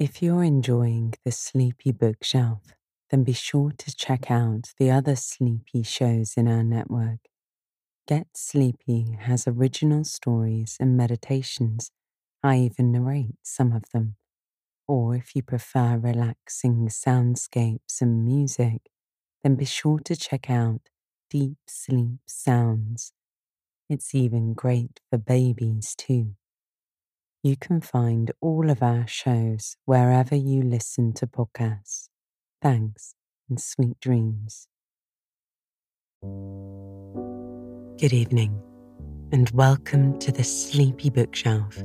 If you're enjoying the Sleepy Bookshelf, then be sure to check out the other Sleepy shows in our network. Get Sleepy has original stories and meditations. I even narrate some of them. Or if you prefer relaxing soundscapes and music, then be sure to check out Deep Sleep Sounds. It's even great for babies too. You can find all of our shows wherever you listen to podcasts. Thanks and sweet dreams. Good evening, and welcome to the Sleepy Bookshelf,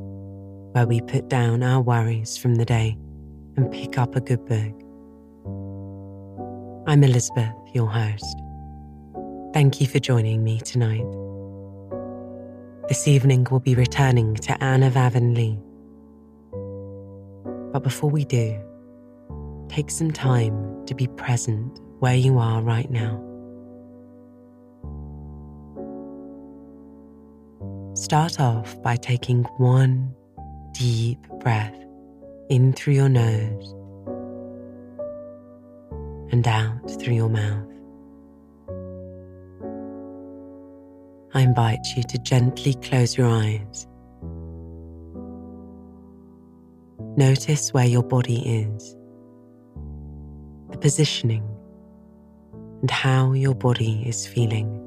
where we put down our worries from the day and pick up a good book. I'm Elizabeth, your host. Thank you for joining me tonight. This evening we'll be returning to Anne of Avonlea. But before we do, take some time to be present where you are right now. Start off by taking one deep breath in through your nose and out through your mouth. I invite you to gently close your eyes. Notice where your body is, the positioning, and how your body is feeling.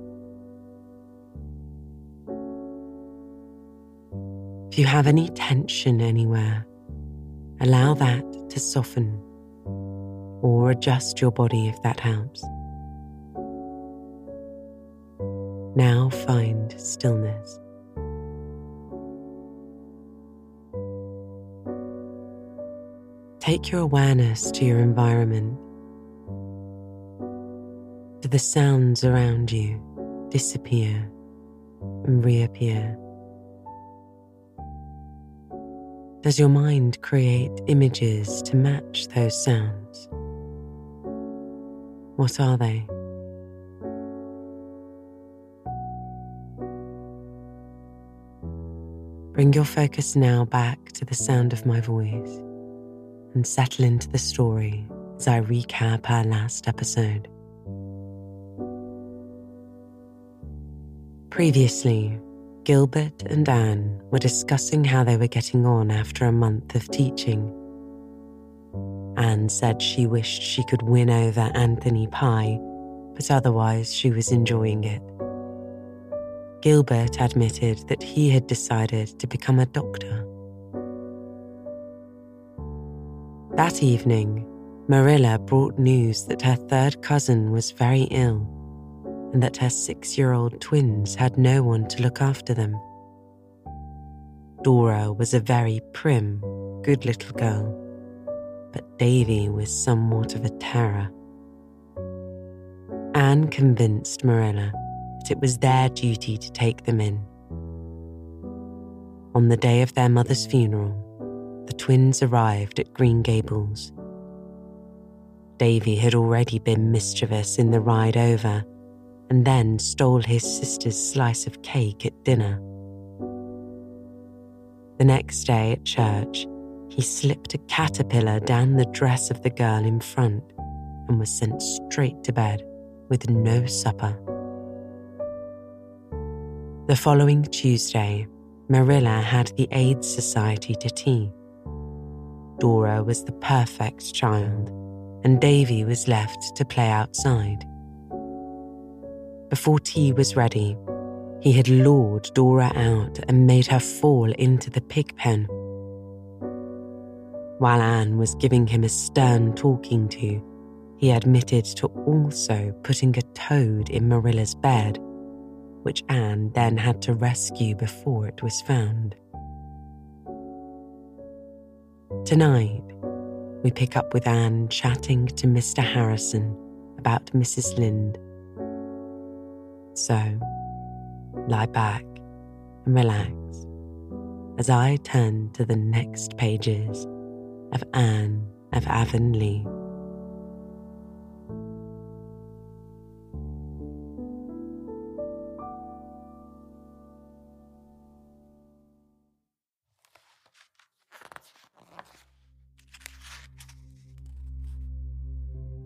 If you have any tension anywhere, allow that to soften or adjust your body if that helps. Now find stillness. Take your awareness to your environment, to the sounds around you disappear and reappear. Does your mind create images to match those sounds? What are they? Bring your focus now back to the sound of my voice and settle into the story as I recap our last episode. Previously, Gilbert and Anne were discussing how they were getting on after a month of teaching. Anne said she wished she could win over Anthony Pye, but otherwise she was enjoying it. Gilbert admitted that he had decided to become a doctor. That evening, Marilla brought news that her third cousin was very ill and that her six year old twins had no one to look after them. Dora was a very prim, good little girl, but Davy was somewhat of a terror. Anne convinced Marilla it was their duty to take them in. On the day of their mother's funeral, the twins arrived at Green Gables. Davy had already been mischievous in the ride over and then stole his sister's slice of cake at dinner. The next day at church, he slipped a caterpillar down the dress of the girl in front and was sent straight to bed with no supper. The following Tuesday, Marilla had the AIDS Society to tea. Dora was the perfect child, and Davy was left to play outside. Before tea was ready, he had lured Dora out and made her fall into the pig pen. While Anne was giving him a stern talking to, he admitted to also putting a toad in Marilla's bed which Anne then had to rescue before it was found. Tonight, we pick up with Anne chatting to Mr. Harrison about Mrs. Lynde. So, lie back and relax as I turn to the next pages of Anne of Avonlea.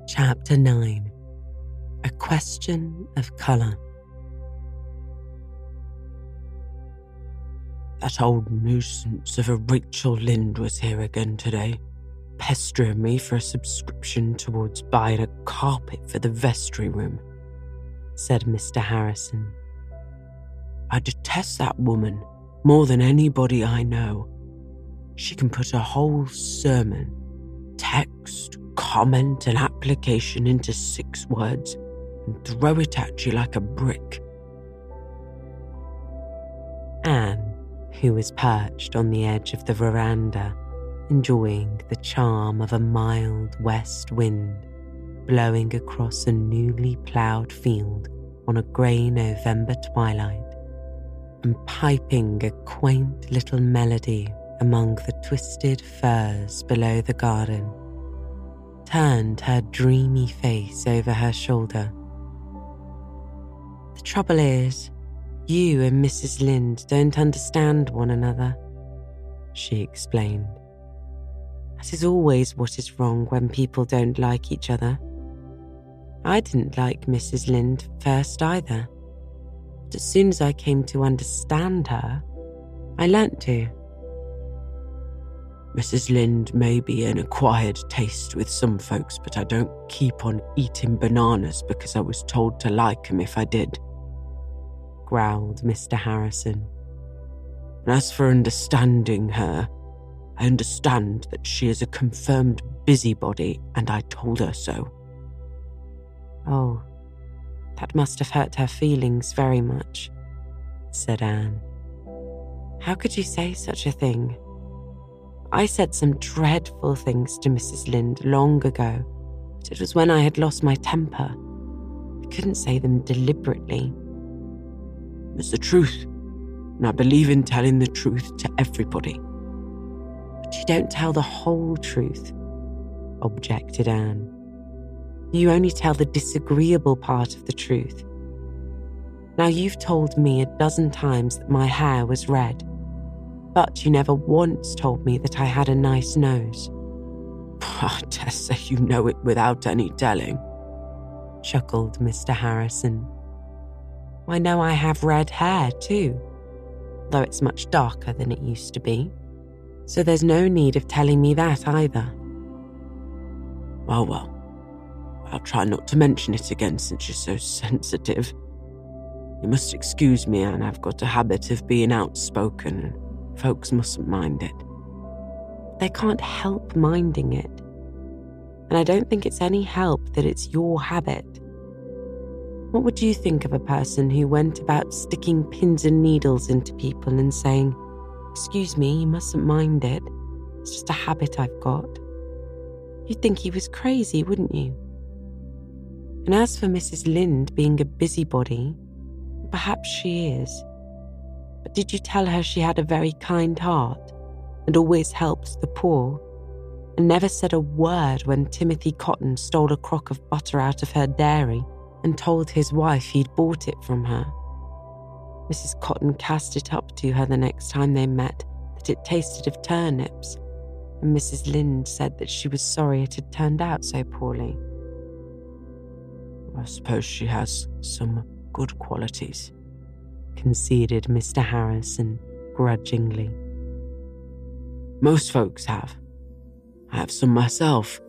Chapter 9 A Question of Colour. That old nuisance of a Rachel Lynde was here again today, pestering me for a subscription towards buying a carpet for the vestry room, said Mr. Harrison. I detest that woman more than anybody I know. She can put a whole sermon, text, comment, an application into six words and throw it at you like a brick. Anne, who was perched on the edge of the veranda, enjoying the charm of a mild west wind blowing across a newly ploughed field on a grey November twilight, and piping a quaint little melody among the twisted firs below the garden turned her dreamy face over her shoulder. The trouble is, you and Mrs. Lynde don't understand one another, she explained. That is always what is wrong when people don't like each other. I didn't like Mrs. Lynde first either, but as soon as I came to understand her, I learnt to. Mrs. Lynde may be an acquired taste with some folks, but I don't keep on eating bananas because I was told to like 'em if I did, growled Mr. Harrison. And as for understanding her, I understand that she is a confirmed busybody, and I told her so. Oh, that must have hurt her feelings very much, said Anne. How could you say such a thing? I said some dreadful things to Mrs. Lynde long ago, but it was when I had lost my temper. I couldn't say them deliberately. It's the truth, and I believe in telling the truth to everybody. But you don't tell the whole truth, objected Anne. You only tell the disagreeable part of the truth. Now, you've told me a dozen times that my hair was red but you never once told me that I had a nice nose. Oh, Tessa, you know it without any telling, chuckled Mr. Harrison. I know I have red hair too, though it's much darker than it used to be. So there's no need of telling me that either. Well, well, I'll try not to mention it again since you're so sensitive. You must excuse me, Anne. I've got a habit of being outspoken Folks mustn't mind it. They can't help minding it. And I don't think it's any help that it's your habit. What would you think of a person who went about sticking pins and needles into people and saying, Excuse me, you mustn't mind it. It's just a habit I've got. You'd think he was crazy, wouldn't you? And as for Mrs. Lynde being a busybody, perhaps she is. But did you tell her she had a very kind heart and always helped the poor? And never said a word when Timothy Cotton stole a crock of butter out of her dairy and told his wife he'd bought it from her. Mrs. Cotton cast it up to her the next time they met that it tasted of turnips, and Mrs. Lynde said that she was sorry it had turned out so poorly. I suppose she has some good qualities conceded Mr. Harrison grudgingly. Most folks have. I have some myself,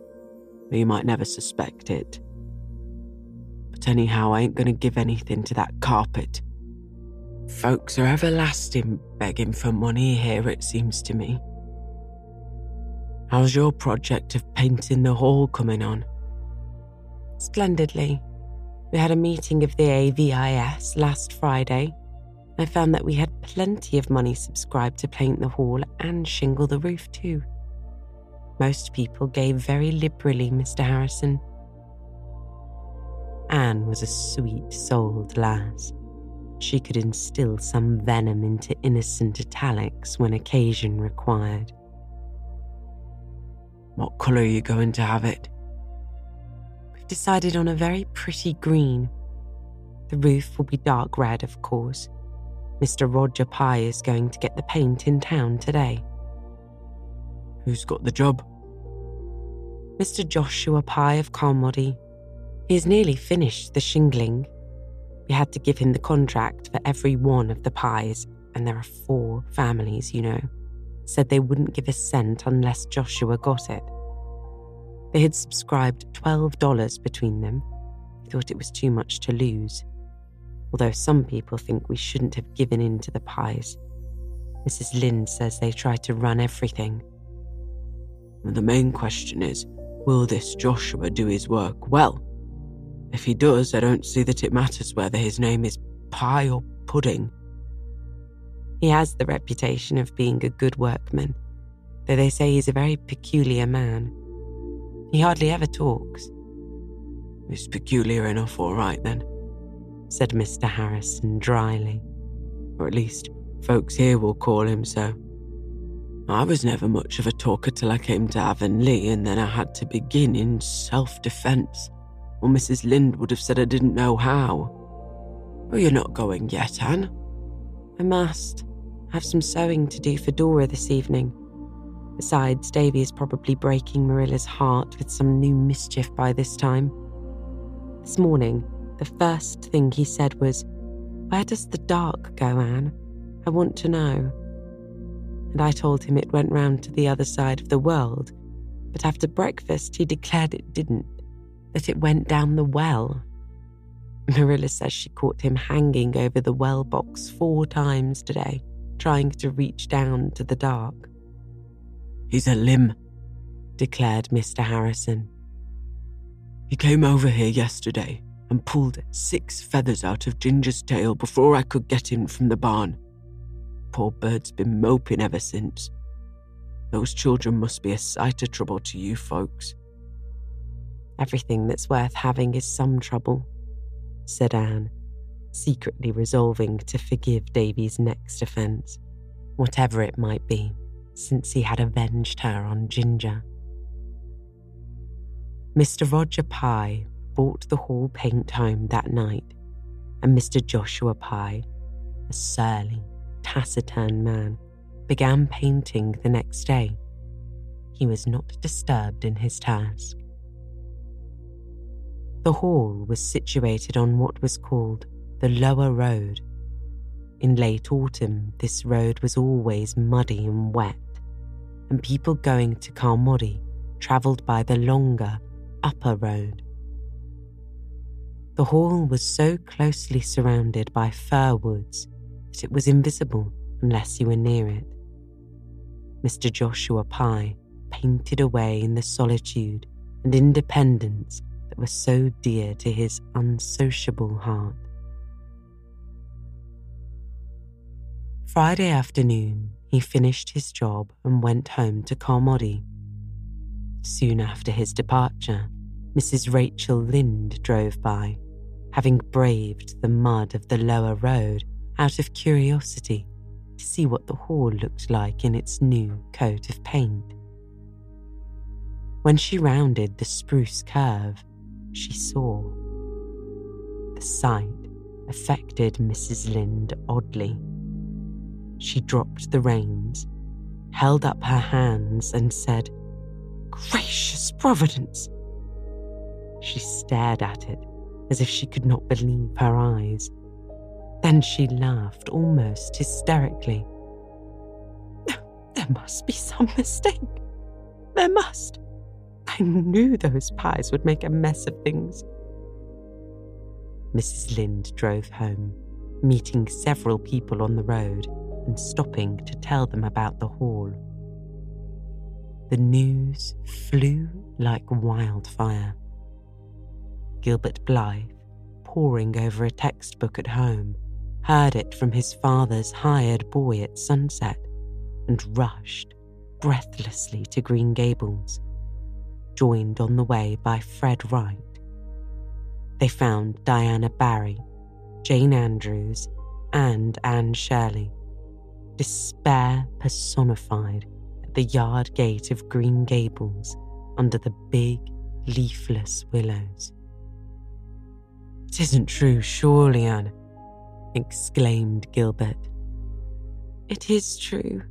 though you might never suspect it. But anyhow, I ain't going to give anything to that carpet. Folks are everlasting begging for money here, it seems to me. How's your project of painting the hall coming on? Splendidly. We had a meeting of the AVIS last Friday I found that we had plenty of money subscribed to paint the hall and shingle the roof too. Most people gave very liberally, Mr. Harrison. Anne was a sweet souled lass. She could instill some venom into innocent italics when occasion required. What colour are you going to have it? We've decided on a very pretty green. The roof will be dark red, of course, Mr. Roger Pye is going to get the paint in town today. Who's got the job? Mr. Joshua Pye of Carmody. He has nearly finished the shingling. We had to give him the contract for every one of the Pyes, and there are four families, you know. Said they wouldn't give a cent unless Joshua got it. They had subscribed $12 between them. He thought it was too much to lose. Although some people think we shouldn't have given in to the Pyes. Mrs. Lynde says they tried to run everything. The main question is will this Joshua do his work well? If he does, I don't see that it matters whether his name is Pye or Pudding. He has the reputation of being a good workman, though they say he's a very peculiar man. He hardly ever talks. He's peculiar enough, all right then, said Mr. Harrison dryly. Or at least folks here will call him so. I was never much of a talker till I came to Avonlea, and then I had to begin in self defence, or Mrs. Lynde would have said I didn't know how. Oh, you're not going yet, Anne? I must. I have some sewing to do for Dora this evening. Besides, Davy is probably breaking Marilla's heart with some new mischief by this time. This morning, the first thing he said was, Where does the dark go, Anne? I want to know and I told him it went round to the other side of the world. But after breakfast, he declared it didn't, that it went down the well. Marilla says she caught him hanging over the well box four times today, trying to reach down to the dark. He's a limb, declared Mr. Harrison. He came over here yesterday and pulled six feathers out of Ginger's tail before I could get in from the barn poor bird's been moping ever since. Those children must be a sight of trouble to you folks. Everything that's worth having is some trouble, said Anne, secretly resolving to forgive Davy's next offence, whatever it might be, since he had avenged her on Ginger. Mr. Roger Pye brought the hall paint home that night, and Mr. Joshua Pye, a surly, taciturn man, began painting the next day. He was not disturbed in his task. The hall was situated on what was called the Lower Road. In late autumn, this road was always muddy and wet, and people going to Carmody travelled by the longer Upper Road. The hall was so closely surrounded by fir woods that it was invisible unless you were near it. Mr. Joshua Pye painted away in the solitude and independence that were so dear to his unsociable heart. Friday afternoon, he finished his job and went home to Carmody. Soon after his departure, Mrs. Rachel Lynde drove by, having braved the mud of the lower road out of curiosity to see what the hall looked like in its new coat of paint. When she rounded the spruce curve, she saw. The sight affected Mrs. Lynde oddly. She dropped the reins, held up her hands, and said, Gracious Providence! She stared at it as if she could not believe her eyes. Then she laughed almost hysterically. There must be some mistake. There must. I knew those Pyes would make a mess of things. Mrs. Lynde drove home, meeting several people on the road and stopping to tell them about the hall. The news flew like wildfire. Gilbert Blythe, poring over a textbook at home, heard it from his father's hired boy at sunset, and rushed breathlessly to Green Gables, joined on the way by Fred Wright. They found Diana Barry, Jane Andrews, and Anne Shirley, despair personified at the yard gate of Green Gables under the big, leafless willows. It isn't true, surely, Anne, exclaimed Gilbert. It is true,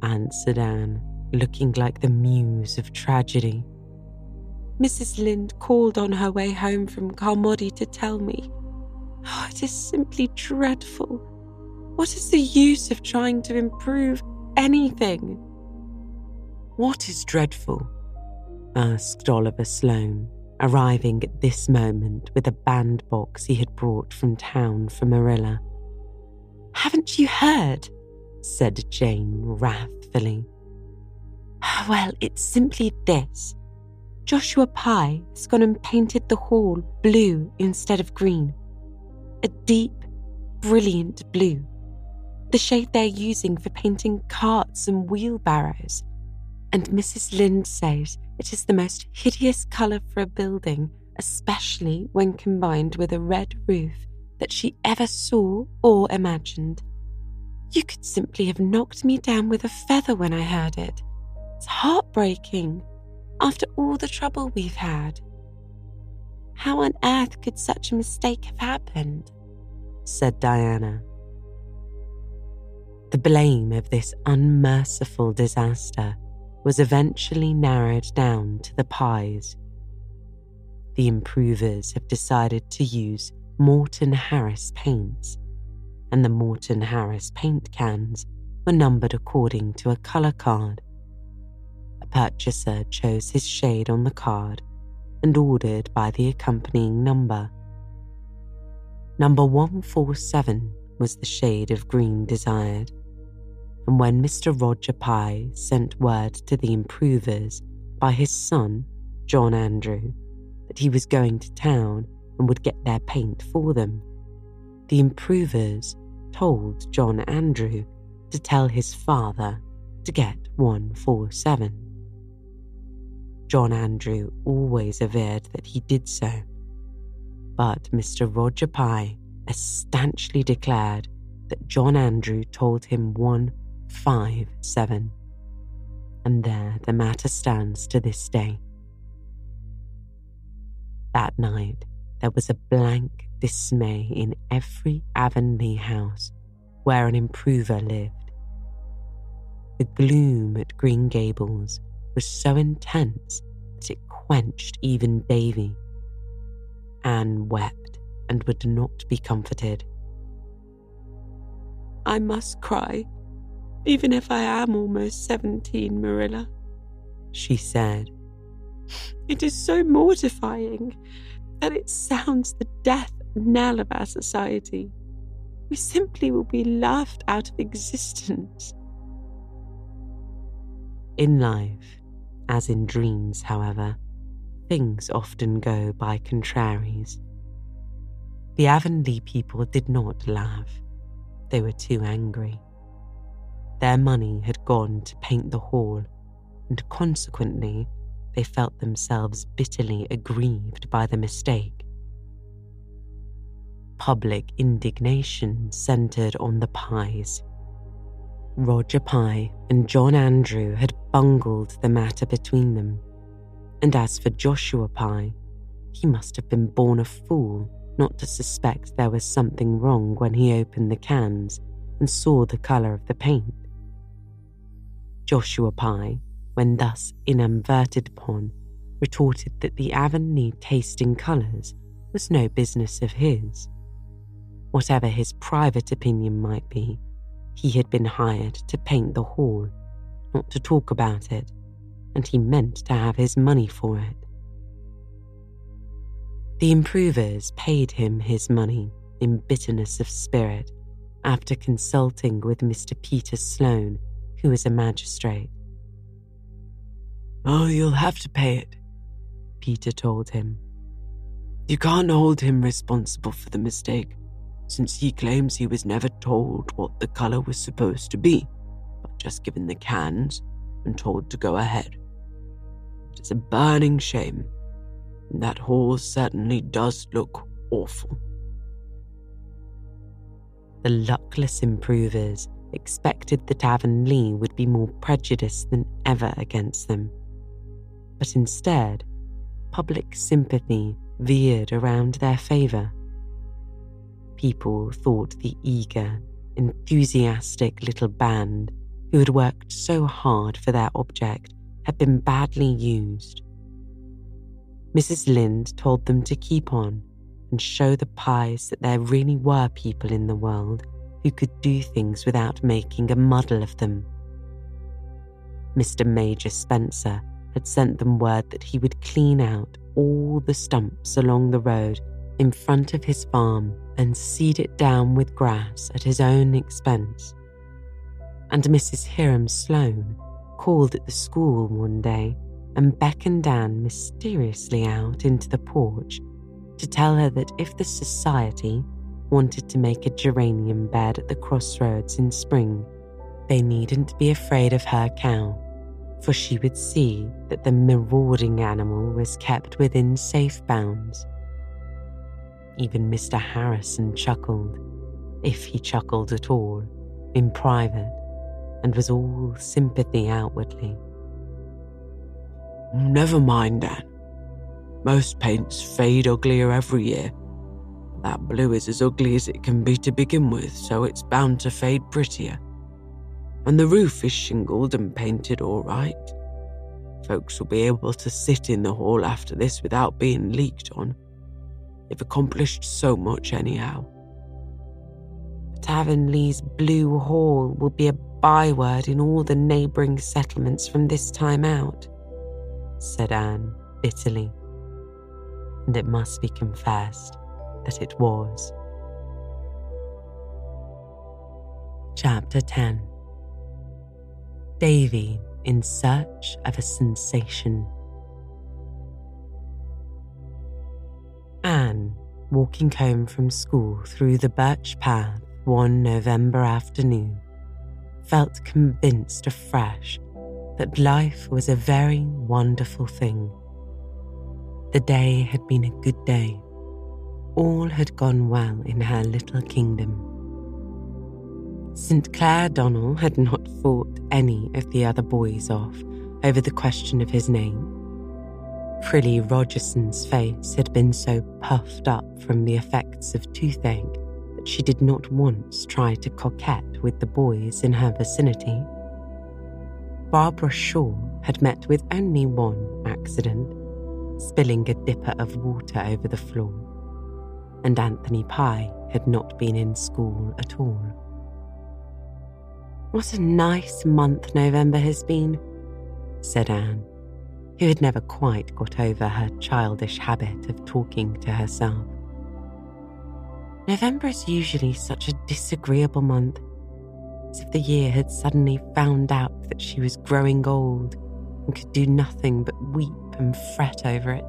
answered Anne, looking like the muse of tragedy. Mrs. Lynde called on her way home from Carmody to tell me. Oh, it is simply dreadful. What is the use of trying to improve anything? What is dreadful? asked Oliver Sloane, arriving at this moment with a bandbox he had brought from town for Marilla. Haven't you heard? said Jane wrathfully. Oh, well, it's simply this. Joshua Pye has gone and painted the hall blue instead of green. A deep, brilliant blue. The shade they're using for painting carts and wheelbarrows. And Mrs. Lynde says it is the most hideous colour for a building, especially when combined with a red roof that she ever saw or imagined. You could simply have knocked me down with a feather when I heard it. It's heartbreaking after all the trouble we've had. How on earth could such a mistake have happened? said Diana. The blame of this unmerciful disaster was eventually narrowed down to the Pyes. The improvers have decided to use Morton Harris paints, and the Morton Harris paint cans were numbered according to a colour card A purchaser chose his shade on the card and ordered by the accompanying number. Number 147 was the shade of green desired, and when Mr. Roger Pye sent word to the improvers by his son, John Andrew, that he was going to town and would get their paint for them, the improvers told John Andrew to tell his father to get 147. John Andrew always averred that he did so. But Mr. Roger Pye as stanchly declared that John Andrew told him 157. And there the matter stands to this day. That night, there was a blank dismay in every Avonlea house where an improver lived. The gloom at Green Gables was so intense that it quenched even Davy. Anne wept and would not be comforted. I must cry, even if I am almost seventeen, Marilla, she said. It is so mortifying that it sounds the death knell of our society. We simply will be laughed out of existence. In life, as in dreams, however, things often go by contraries. The Avonlea people did not laugh. They were too angry. Their money had gone to paint the hall, and consequently, they felt themselves bitterly aggrieved by the mistake. Public indignation centred on the Pyes Roger Pye and John Andrew had bungled the matter between them. And as for Joshua Pye, he must have been born a fool not to suspect there was something wrong when he opened the cans and saw the colour of the paint. Joshua Pye, when thus inadverted upon, retorted that the Avonlea taste in colours was no business of his. Whatever his private opinion might be, he had been hired to paint the hall, not to talk about it, and he meant to have his money for it. The improvers paid him his money in bitterness of spirit after consulting with Mr. Peter Sloane, who is a magistrate. Oh, you'll have to pay it, Peter told him. You can't hold him responsible for the mistake since he claims he was never told what the colour was supposed to be, but just given the cans and told to go ahead. It is a burning shame. And that hall certainly does look awful. The luckless improvers expected that Avonlea would be more prejudiced than ever against them. But instead, public sympathy veered around their favour people thought the eager, enthusiastic little band who had worked so hard for their object had been badly used. Mrs. Lynde told them to keep on and show the Pyes that there really were people in the world who could do things without making a muddle of them. Mr. Major Spencer had sent them word that he would clean out all the stumps along the road in front of his farm and seed it down with grass at his own expense. And Mrs. Hiram Sloane called at the school one day and beckoned Anne mysteriously out into the porch to tell her that if the society wanted to make a geranium bed at the crossroads in spring, they needn't be afraid of her cow for she would see that the marauding animal was kept within safe bounds. Even Mr. Harrison chuckled, if he chuckled at all, in private, and was all sympathy outwardly. Never mind, Anne. Most paints fade uglier every year. That blue is as ugly as it can be to begin with, so it's bound to fade prettier and the roof is shingled and painted all right. Folks will be able to sit in the hall after this without being leaked on. They've accomplished so much, anyhow. Avonlea's Blue Hall will be a byword in all the neighbouring settlements from this time out, said Anne bitterly. And it must be confessed that it was. Chapter 10 Davy in search of a sensation. Anne, walking home from school through the birch path one November afternoon, felt convinced afresh that life was a very wonderful thing. The day had been a good day. All had gone well in her little kingdom. St. Clair Donnell had not fought any of the other boys off over the question of his name. Prillie Rogerson's face had been so puffed up from the effects of toothache that she did not once try to coquette with the boys in her vicinity. Barbara Shaw had met with only one accident, spilling a dipper of water over the floor, and Anthony Pye had not been in school at all. What a nice month November has been, said Anne, who had never quite got over her childish habit of talking to herself. November is usually such a disagreeable month, as if the year had suddenly found out that she was growing old and could do nothing but weep and fret over it.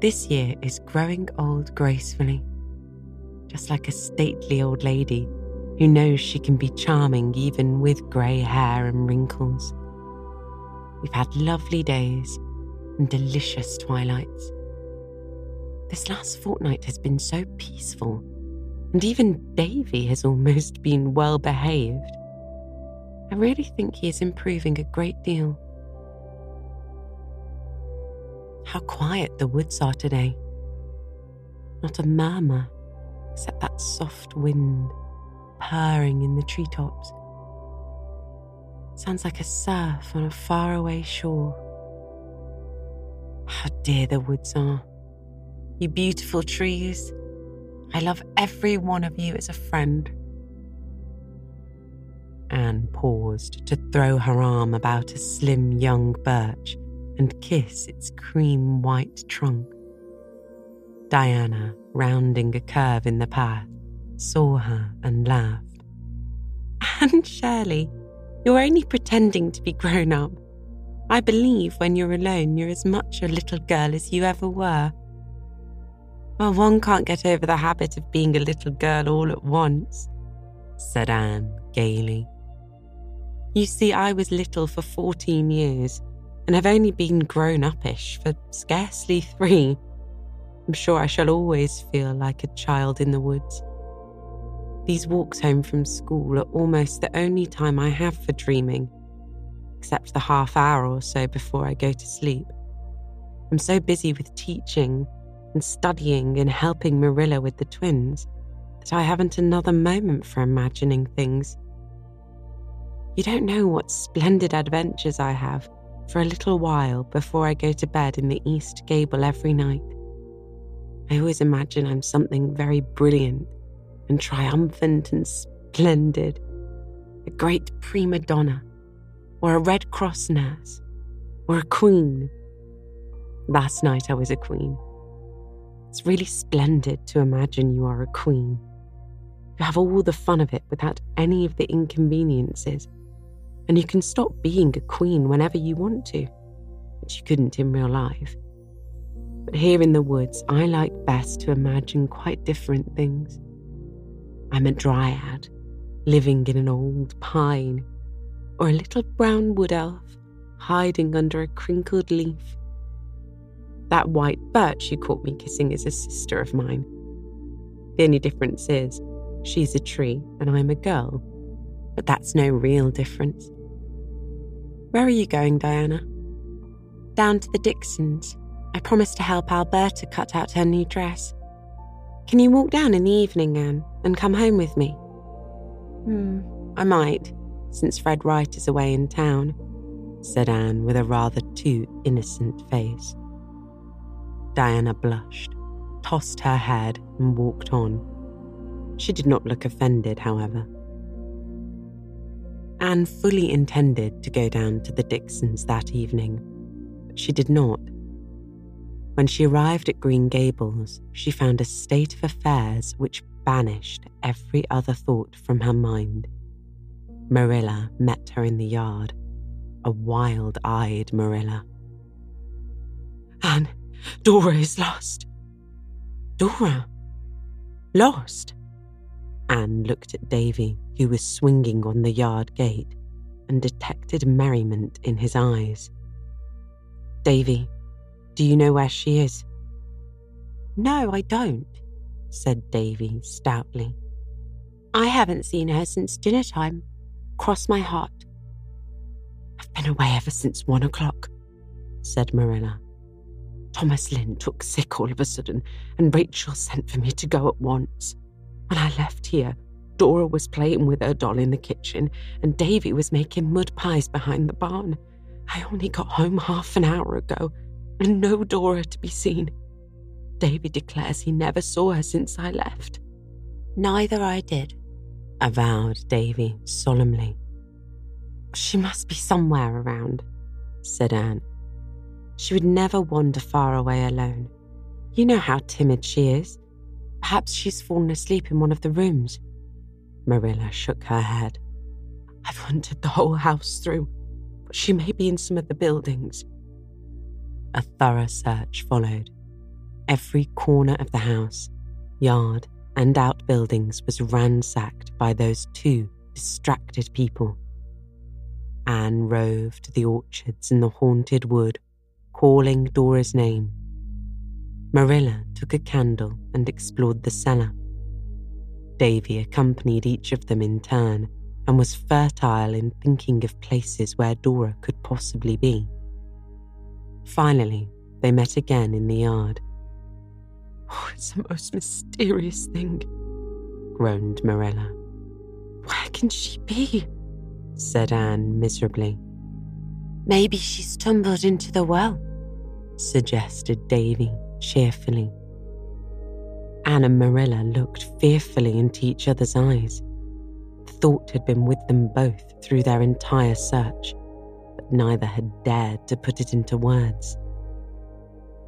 This year is growing old gracefully, just like a stately old lady who knows she can be charming even with grey hair and wrinkles. We've had lovely days and delicious twilights. This last fortnight has been so peaceful, and even Davy has almost been well behaved. I really think he is improving a great deal. How quiet the woods are today. Not a murmur, except that soft wind purring in the treetops. Sounds like a surf on a faraway shore. How dear the woods are. You beautiful trees. I love every one of you as a friend. Anne paused to throw her arm about a slim young birch and kiss its cream white trunk. Diana, rounding a curve in the path, saw her and laughed. Anne Shirley, you're only pretending to be grown up. I believe when you're alone, you're as much a little girl as you ever were. Well, one can't get over the habit of being a little girl all at once, said Anne gaily. You see, I was little for 14 years and have only been grown upish for scarcely three. I'm sure I shall always feel like a child in the woods. These walks home from school are almost the only time I have for dreaming, except the half hour or so before I go to sleep. I'm so busy with teaching and studying and helping Marilla with the twins that I haven't another moment for imagining things. You don't know what splendid adventures I have for a little while before I go to bed in the east gable every night. I always imagine I'm something very brilliant and triumphant and splendid, a great prima donna, or a Red Cross nurse, or a queen. Last night I was a queen. It's really splendid to imagine you are a queen. You have all the fun of it without any of the inconveniences, and you can stop being a queen whenever you want to, which you couldn't in real life. But here in the woods, I like best to imagine quite different things. I'm a dryad, living in an old pine, or a little brown wood elf, hiding under a crinkled leaf. That white birch you caught me kissing is a sister of mine. The only difference is, she's a tree and I'm a girl. But that's no real difference. Where are you going, Diana? Down to the Dixons. I promised to help Alberta cut out her new dress. Can you walk down in the evening, Anne, and come home with me? Hmm, I might, since Fred Wright is away in town, said Anne with a rather too innocent face. Diana blushed, tossed her head, and walked on. She did not look offended, however. Anne fully intended to go down to the Dixons that evening, but she did not. When she arrived at Green Gables, she found a state of affairs which banished every other thought from her mind. Marilla met her in the yard, a wild eyed Marilla. Anne, Dora is lost. Dora? Lost? Anne looked at Davy, who was swinging on the yard gate, and detected merriment in his eyes. Davy, do you know where she is? No, I don't, said Davy stoutly. I haven't seen her since dinner time. Cross my heart. I've been away ever since one o'clock, said Marilla. Thomas Lynde took sick all of a sudden, and Rachel sent for me to go at once. When I left here, Dora was playing with her doll in the kitchen, and Davy was making mud pies behind the barn. I only got home half an hour ago, and no Dora to be seen. Davy declares he never saw her since I left. Neither I did, avowed Davy solemnly. She must be somewhere around, said Anne. She would never wander far away alone. You know how timid she is. Perhaps she's fallen asleep in one of the rooms. Marilla shook her head. I've hunted the whole house through, but she may be in some of the buildings. A thorough search followed. Every corner of the house, yard, and outbuildings was ransacked by those two distracted people. Anne roved the orchards and the haunted wood calling Dora's name. Marilla took a candle and explored the cellar. Davy accompanied each of them in turn and was fertile in thinking of places where Dora could possibly be. Finally, they met again in the yard. Oh, it's the most mysterious thing, groaned Marilla. Where can she be? said Anne miserably. Maybe she's tumbled into the well, suggested Davy cheerfully. Anne and Marilla looked fearfully into each other's eyes. The thought had been with them both through their entire search, but neither had dared to put it into words.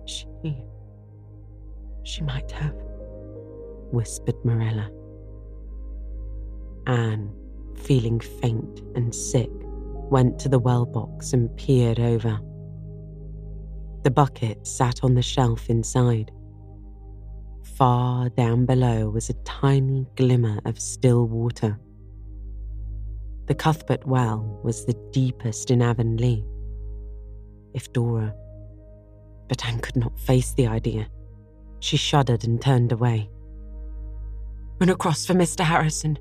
She. she might have, whispered Marilla. Anne, feeling faint and sick, went to the well box and peered over. The bucket sat on the shelf inside. Far down below was a tiny glimmer of still water. The Cuthbert well was the deepest in Avonlea. If Dora. But Anne could not face the idea. She shuddered and turned away. Run across for Mr. Harrison,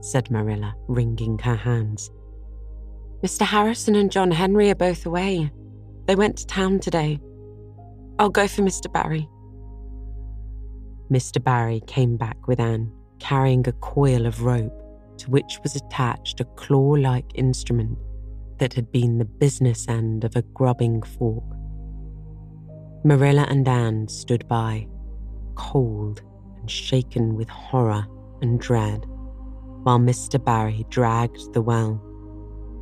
said Marilla, wringing her hands. Mr. Harrison and John Henry are both away. They went to town today. I'll go for Mr. Barry. Mr. Barry came back with Anne, carrying a coil of rope to which was attached a claw like instrument that had been the business end of a grubbing fork. Marilla and Anne stood by, cold and shaken with horror and dread, while Mr. Barry dragged the well,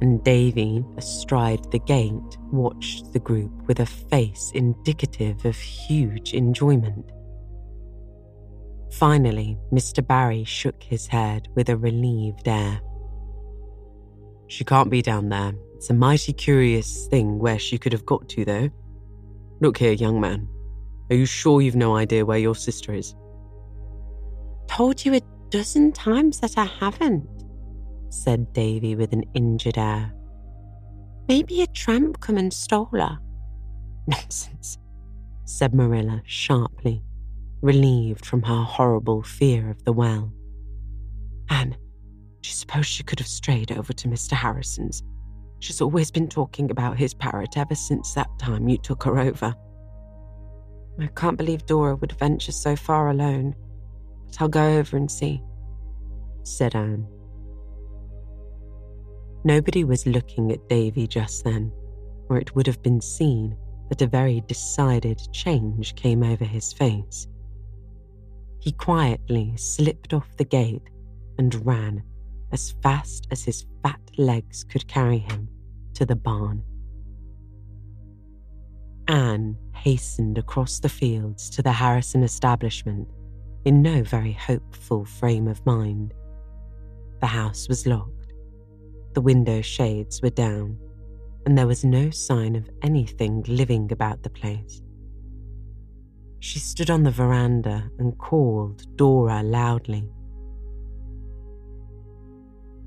and Davy, astride the gate, watched the group with a face indicative of huge enjoyment. Finally, Mr. Barry shook his head with a relieved air. She can't be down there. It's a mighty curious thing where she could have got to, though. Look here, young man. Are you sure you've no idea where your sister is? Told you a dozen times that I haven't, said Davy with an injured air. Maybe a tramp come and stole her. Nonsense, said Marilla sharply, relieved from her horrible fear of the well. Anne, do you suppose she could have strayed over to Mr. Harrison's? She's always been talking about his parrot ever since that time you took her over. I can't believe Dora would venture so far alone, but I'll go over and see, said Anne. Nobody was looking at Davy just then, or it would have been seen that a very decided change came over his face. He quietly slipped off the gate and ran as fast as his fat legs could carry him to the barn. Anne hastened across the fields to the Harrison establishment in no very hopeful frame of mind. The house was locked, the window shades were down, and there was no sign of anything living about the place. She stood on the veranda and called Dora loudly.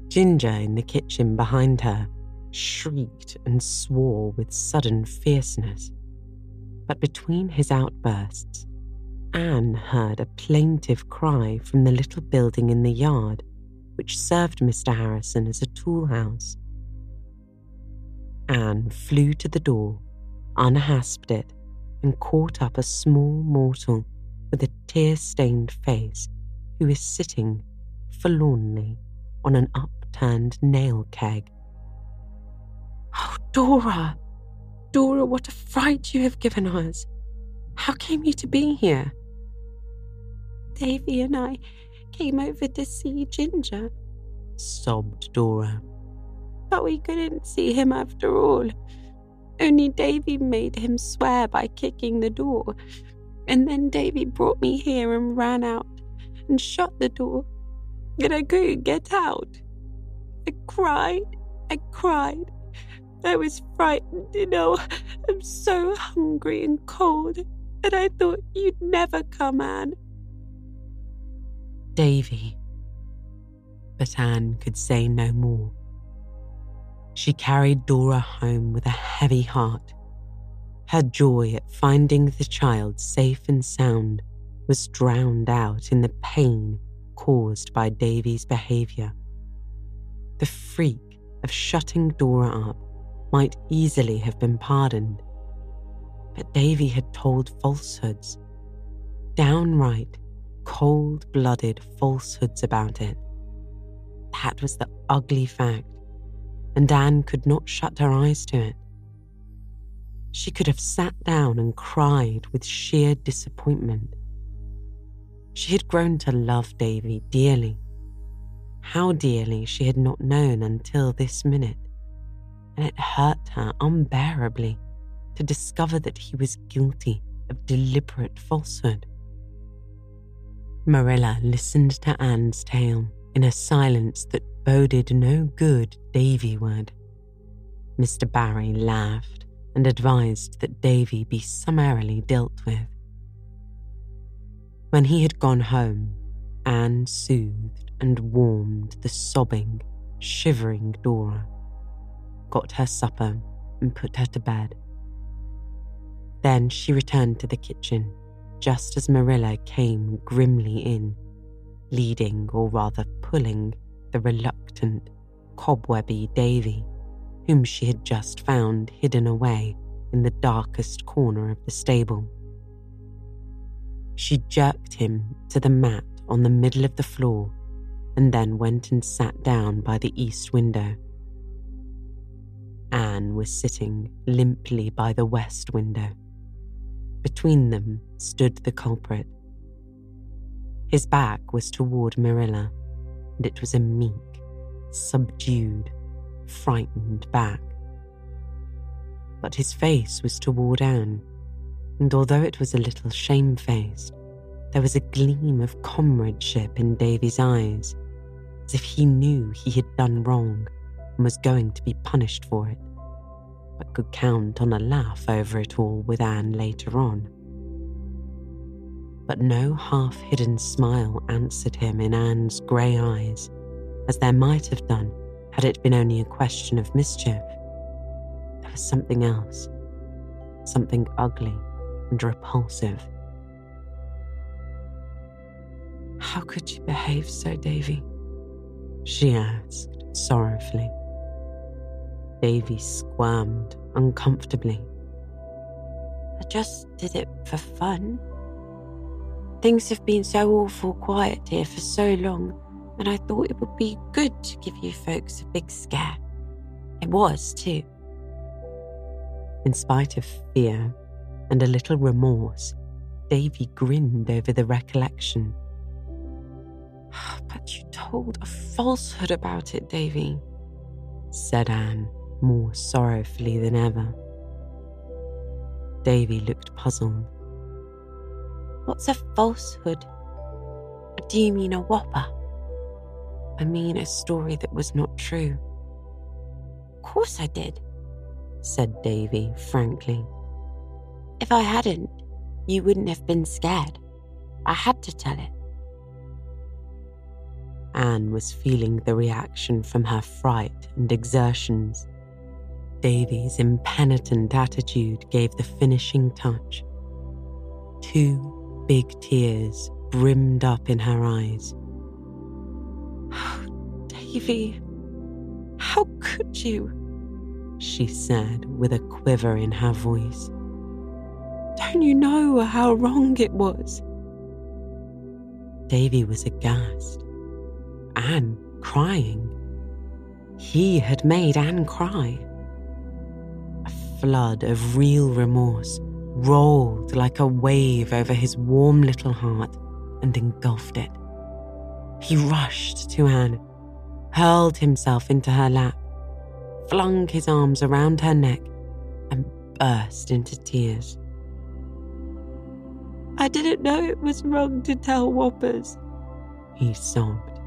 Ginger in the kitchen behind her shrieked and swore with sudden fierceness. But between his outbursts, Anne heard a plaintive cry from the little building in the yard, which served Mr. Harrison as a tool house. Anne flew to the door, unhasped it, and caught up a small mortal with a tear stained face who is sitting forlornly on an upturned nail keg. Oh, Dora! Dora, what a fright you have given us! How came you to be here? Davy and I came over to see Ginger, sobbed Dora. But we couldn't see him after all. Only Davy made him swear by kicking the door. And then Davy brought me here and ran out and shut the door. And I couldn't get out. I cried I cried. I was frightened, you know. I'm so hungry and cold, and I thought you'd never come, Anne. Davy. But Anne could say no more. She carried Dora home with a heavy heart. Her joy at finding the child safe and sound was drowned out in the pain caused by Davy's behaviour. The freak of shutting Dora up might easily have been pardoned. But Davy had told falsehoods, downright, cold blooded falsehoods about it. That was the ugly fact, and Anne could not shut her eyes to it. She could have sat down and cried with sheer disappointment. She had grown to love Davy dearly. How dearly she had not known until this minute and it hurt her unbearably to discover that he was guilty of deliberate falsehood. Marilla listened to Anne's tale in a silence that boded no good Davy-ward. Mr. Barry laughed and advised that Davy be summarily dealt with. When he had gone home, Anne soothed and warmed the sobbing, shivering Dora got her supper, and put her to bed. Then she returned to the kitchen, just as Marilla came grimly in, leading, or rather pulling, the reluctant, cobwebby Davy, whom she had just found hidden away in the darkest corner of the stable. She jerked him to the mat on the middle of the floor and then went and sat down by the east window. Anne was sitting limply by the west window. Between them stood the culprit. His back was toward Marilla, and it was a meek, subdued, frightened back. But his face was toward Anne, and although it was a little shamefaced, there was a gleam of comradeship in Davy's eyes, as if he knew he had done wrong and was going to be punished for it, but could count on a laugh over it all with Anne later on. But no half hidden smile answered him in Anne's grey eyes, as there might have done had it been only a question of mischief. There was something else, something ugly and repulsive. How could you behave so, Davy? She asked sorrowfully. Davy squirmed uncomfortably. I just did it for fun. Things have been so awful quiet here for so long, and I thought it would be good to give you folks a big scare. It was, too. In spite of fear and a little remorse, Davy grinned over the recollection. But you told a falsehood about it, Davy, said Anne, more sorrowfully than ever. Davy looked puzzled. What's a falsehood? Do you mean a whopper? I mean a story that was not true. Of course I did, said Davy frankly. If I hadn't, you wouldn't have been scared. I had to tell it. Anne was feeling the reaction from her fright and exertions. Davy's impenitent attitude gave the finishing touch. Two big tears brimmed up in her eyes. Oh, Davy, how could you? She said with a quiver in her voice. Don't you know how wrong it was? Davy was aghast. Anne crying. He had made Anne cry. Flood of real remorse rolled like a wave over his warm little heart and engulfed it. He rushed to Anne, hurled himself into her lap, flung his arms around her neck, and burst into tears. I didn't know it was wrong to tell whoppers, he sobbed.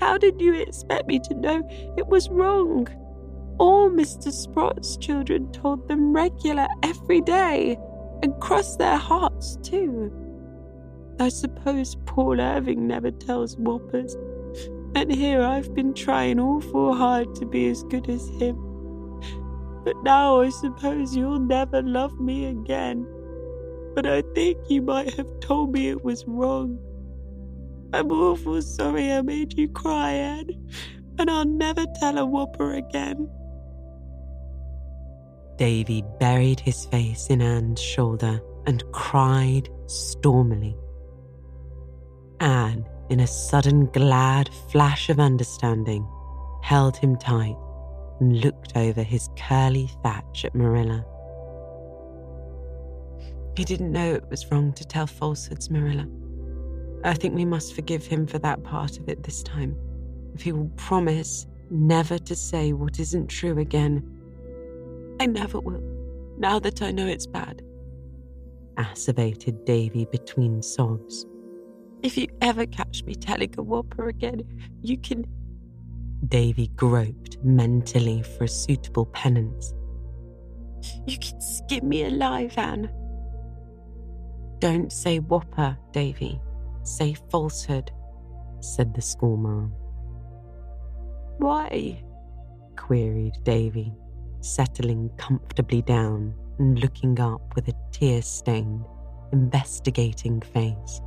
How did you expect me to know it was wrong? All Mr. Sprott's children told them regular every day and crossed their hearts too. I suppose Paul Irving never tells whoppers, and here I've been trying awful hard to be as good as him. But now I suppose you'll never love me again. But I think you might have told me it was wrong. I'm awful sorry I made you cry, Ed, and I'll never tell a whopper again. Davy buried his face in Anne's shoulder and cried stormily. Anne, in a sudden glad flash of understanding, held him tight and looked over his curly thatch at Marilla. He didn't know it was wrong to tell falsehoods, Marilla. I think we must forgive him for that part of it this time. If he will promise never to say what isn't true again. I never will, now that I know it's bad, asseverated Davy between sobs. If you ever catch me telling a whopper again, you can. Davy groped mentally for a suitable penance. You can skin me alive, Anne. Don't say whopper, Davy say falsehood, said the schoolmarm. Why? queried Davy, settling comfortably down and looking up with a tear stained, investigating face.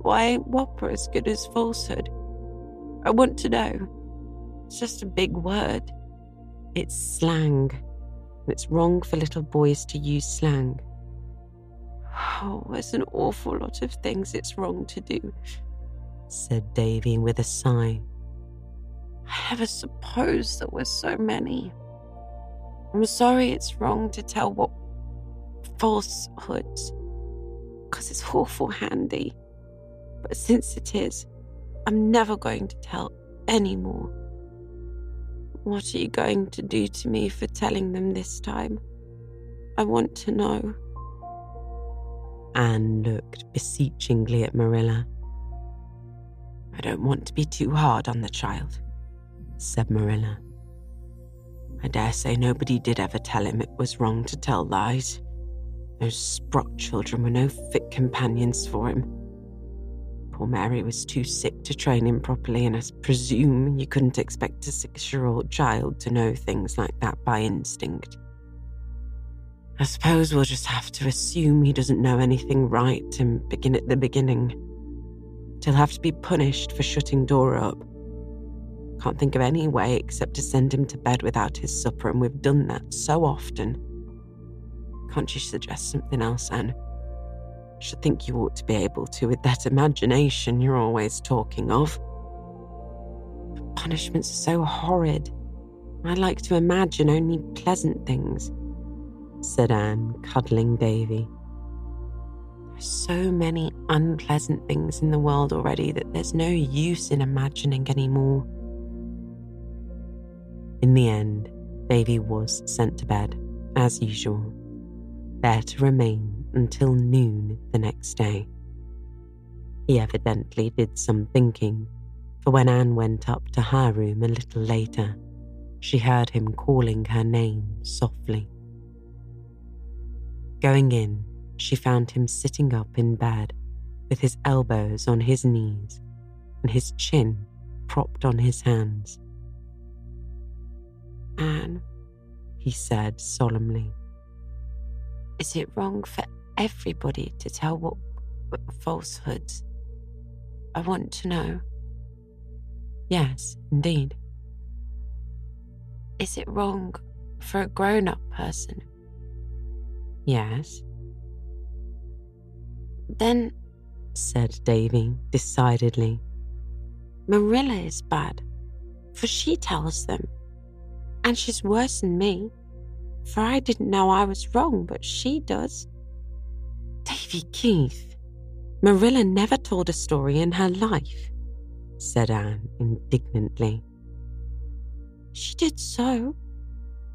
Why ain't whopper as good as falsehood? I want to know. It's just a big word. It's slang. It's wrong for little boys to use slang. Oh, there's an awful lot of things it's wrong to do, said Davy with a sigh. I never supposed there were so many. I'm sorry it's wrong to tell what falsehoods, because it's awful handy. But since it is, I'm never going to tell any more. What are you going to do to me for telling them this time? I want to know. Anne looked beseechingly at Marilla. I don't want to be too hard on the child, said Marilla. I dare say nobody did ever tell him it was wrong to tell lies. Those Sprott children were no fit companions for him. Poor Mary was too sick to train him properly, and I presume you couldn't expect a six year old child to know things like that by instinct. I suppose we'll just have to assume he doesn't know anything right and begin at the beginning. He'll have to be punished for shutting Dora up. Can't think of any way except to send him to bed without his supper, and we've done that so often. Can't you suggest something else, Anne? I should think you ought to be able to with that imagination you're always talking of. The Punishments are so horrid. I like to imagine only pleasant things, said Anne, cuddling Davy. There's so many unpleasant things in the world already that there's no use in imagining anymore. In the end, Davy was sent to bed, as usual, there to remain until noon the next day. He evidently did some thinking, for when Anne went up to her room a little later, she heard him calling her name softly. Going in, she found him sitting up in bed with his elbows on his knees and his chin propped on his hands. Anne, he said solemnly, is it wrong for everybody to tell what, what falsehoods? I want to know. Yes, indeed. Is it wrong for a grown up person? Yes. Then, said Davy decidedly, Marilla is bad, for she tells them. And she's worse than me, for I didn't know I was wrong, but she does. Davy Keith, Marilla never told a story in her life, said Anne indignantly. She did so.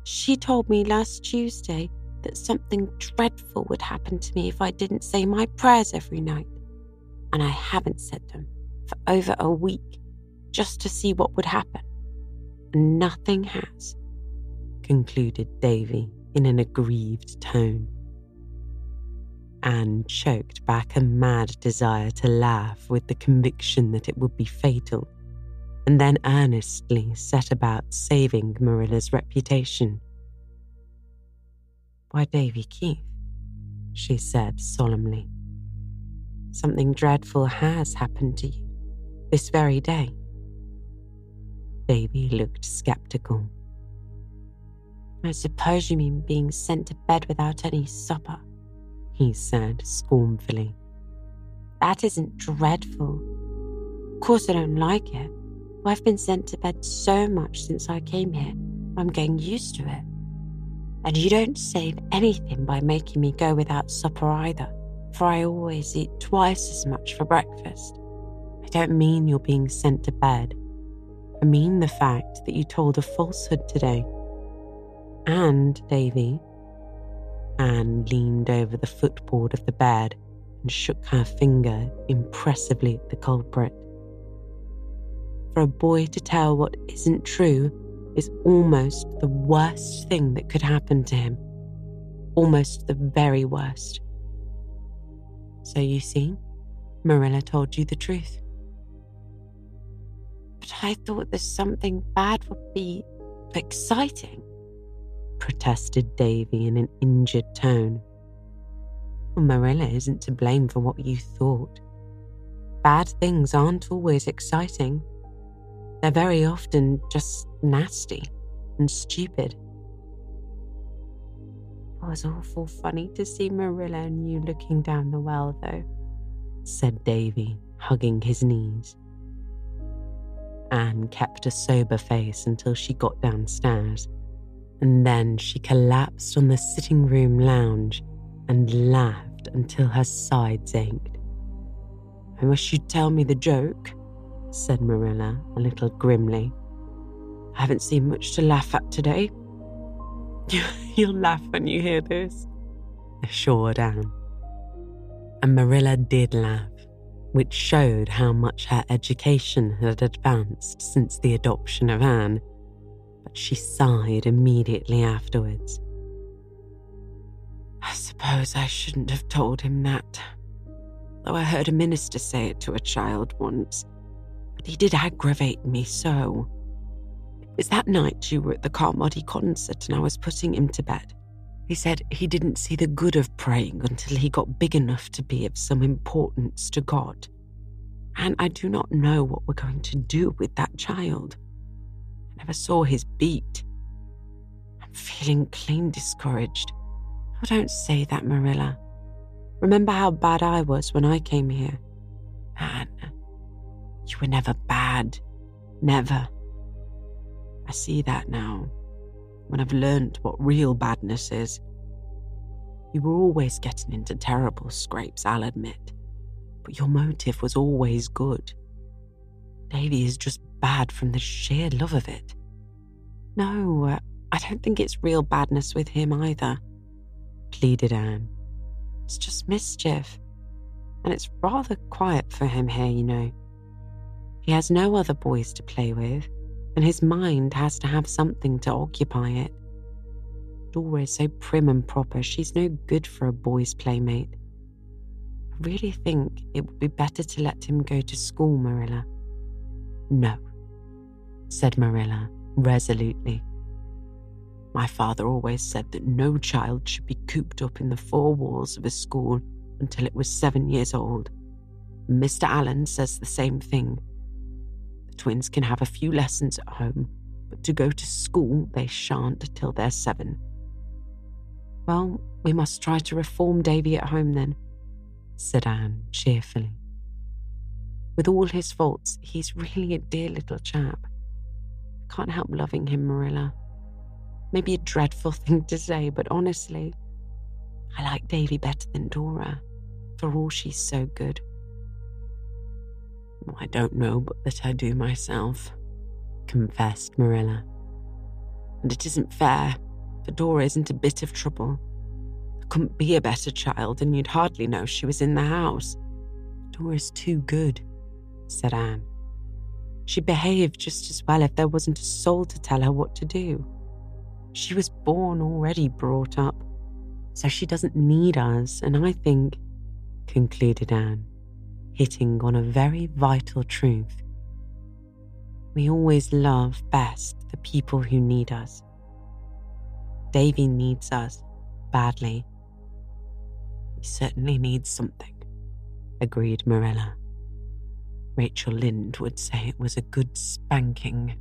She told me last Tuesday that something dreadful would happen to me if I didn't say my prayers every night. And I haven't said them for over a week just to see what would happen. And nothing has, concluded Davy in an aggrieved tone. Anne choked back a mad desire to laugh with the conviction that it would be fatal, and then earnestly set about saving Marilla's reputation. Why, Davy Keith, she said solemnly. Something dreadful has happened to you this very day. Davy looked skeptical. I suppose you mean being sent to bed without any supper, he said scornfully. That isn't dreadful. Of course, I don't like it. I've been sent to bed so much since I came here, I'm getting used to it. And you don't save anything by making me go without supper either, for I always eat twice as much for breakfast. I don't mean you're being sent to bed. I mean the fact that you told a falsehood today. And, Davy, Anne leaned over the footboard of the bed and shook her finger impressively at the culprit. For a boy to tell what isn't true is almost the worst thing that could happen to him. Almost the very worst. So you see, Marilla told you the truth. But I thought that something bad would be exciting, protested Davy in an injured tone. Well, Marilla isn't to blame for what you thought. Bad things aren't always exciting. They're very often just nasty and stupid. It was awful funny to see Marilla and you looking down the well, though, said Davy, hugging his knees. Anne kept a sober face until she got downstairs, and then she collapsed on the sitting room lounge and laughed until her sides ached. I wish you'd tell me the joke, said Marilla a little grimly. I haven't seen much to laugh at today. You'll laugh when you hear this, assured Anne. And Marilla did laugh, which showed how much her education had advanced since the adoption of Anne, but she sighed immediately afterwards. I suppose I shouldn't have told him that, though I heard a minister say it to a child once, but he did aggravate me so. It was that night you were at the Carmody concert and I was putting him to bed. He said he didn't see the good of praying until he got big enough to be of some importance to God. And I do not know what we're going to do with that child. Never saw his beat. I'm feeling clean discouraged. Oh, don't say that, Marilla. Remember how bad I was when I came here? Anne, you were never bad. Never. I see that now when I've learnt what real badness is. You were always getting into terrible scrapes, I'll admit, but your motive was always good. Davy is just bad from the sheer love of it. No, uh, I don't think it's real badness with him either, pleaded Anne. It's just mischief, and it's rather quiet for him here, you know. He has no other boys to play with, and his mind has to have something to occupy it. Dora is so prim and proper, she's no good for a boy's playmate. I really think it would be better to let him go to school, Marilla. No, said Marilla resolutely. My father always said that no child should be cooped up in the four walls of a school until it was seven years old. Mr. Allan says the same thing The twins can have a few lessons at home, but to go to school they shan't till they're seven. Well, we must try to reform Davy at home then, said Anne cheerfully. With all his faults, he's really a dear little chap. I can't help loving him, Marilla. Maybe a dreadful thing to say, but honestly, I like Davy better than Dora, for all she's so good. I don't know but that I do myself, confessed Marilla. And it isn't fair, for Dora isn't a bit of trouble. I couldn't be a better child, and you'd hardly know she was in the house. Dora's too good, said Anne. She'd behave just as well if there wasn't a soul to tell her what to do. She was born already brought up, so she doesn't need us, and I think, concluded Anne, hitting on a very vital truth. We always love best the people who need us. Davy needs us badly. He certainly needs something, agreed Marilla. Rachel Lynde would say it was a good spanking.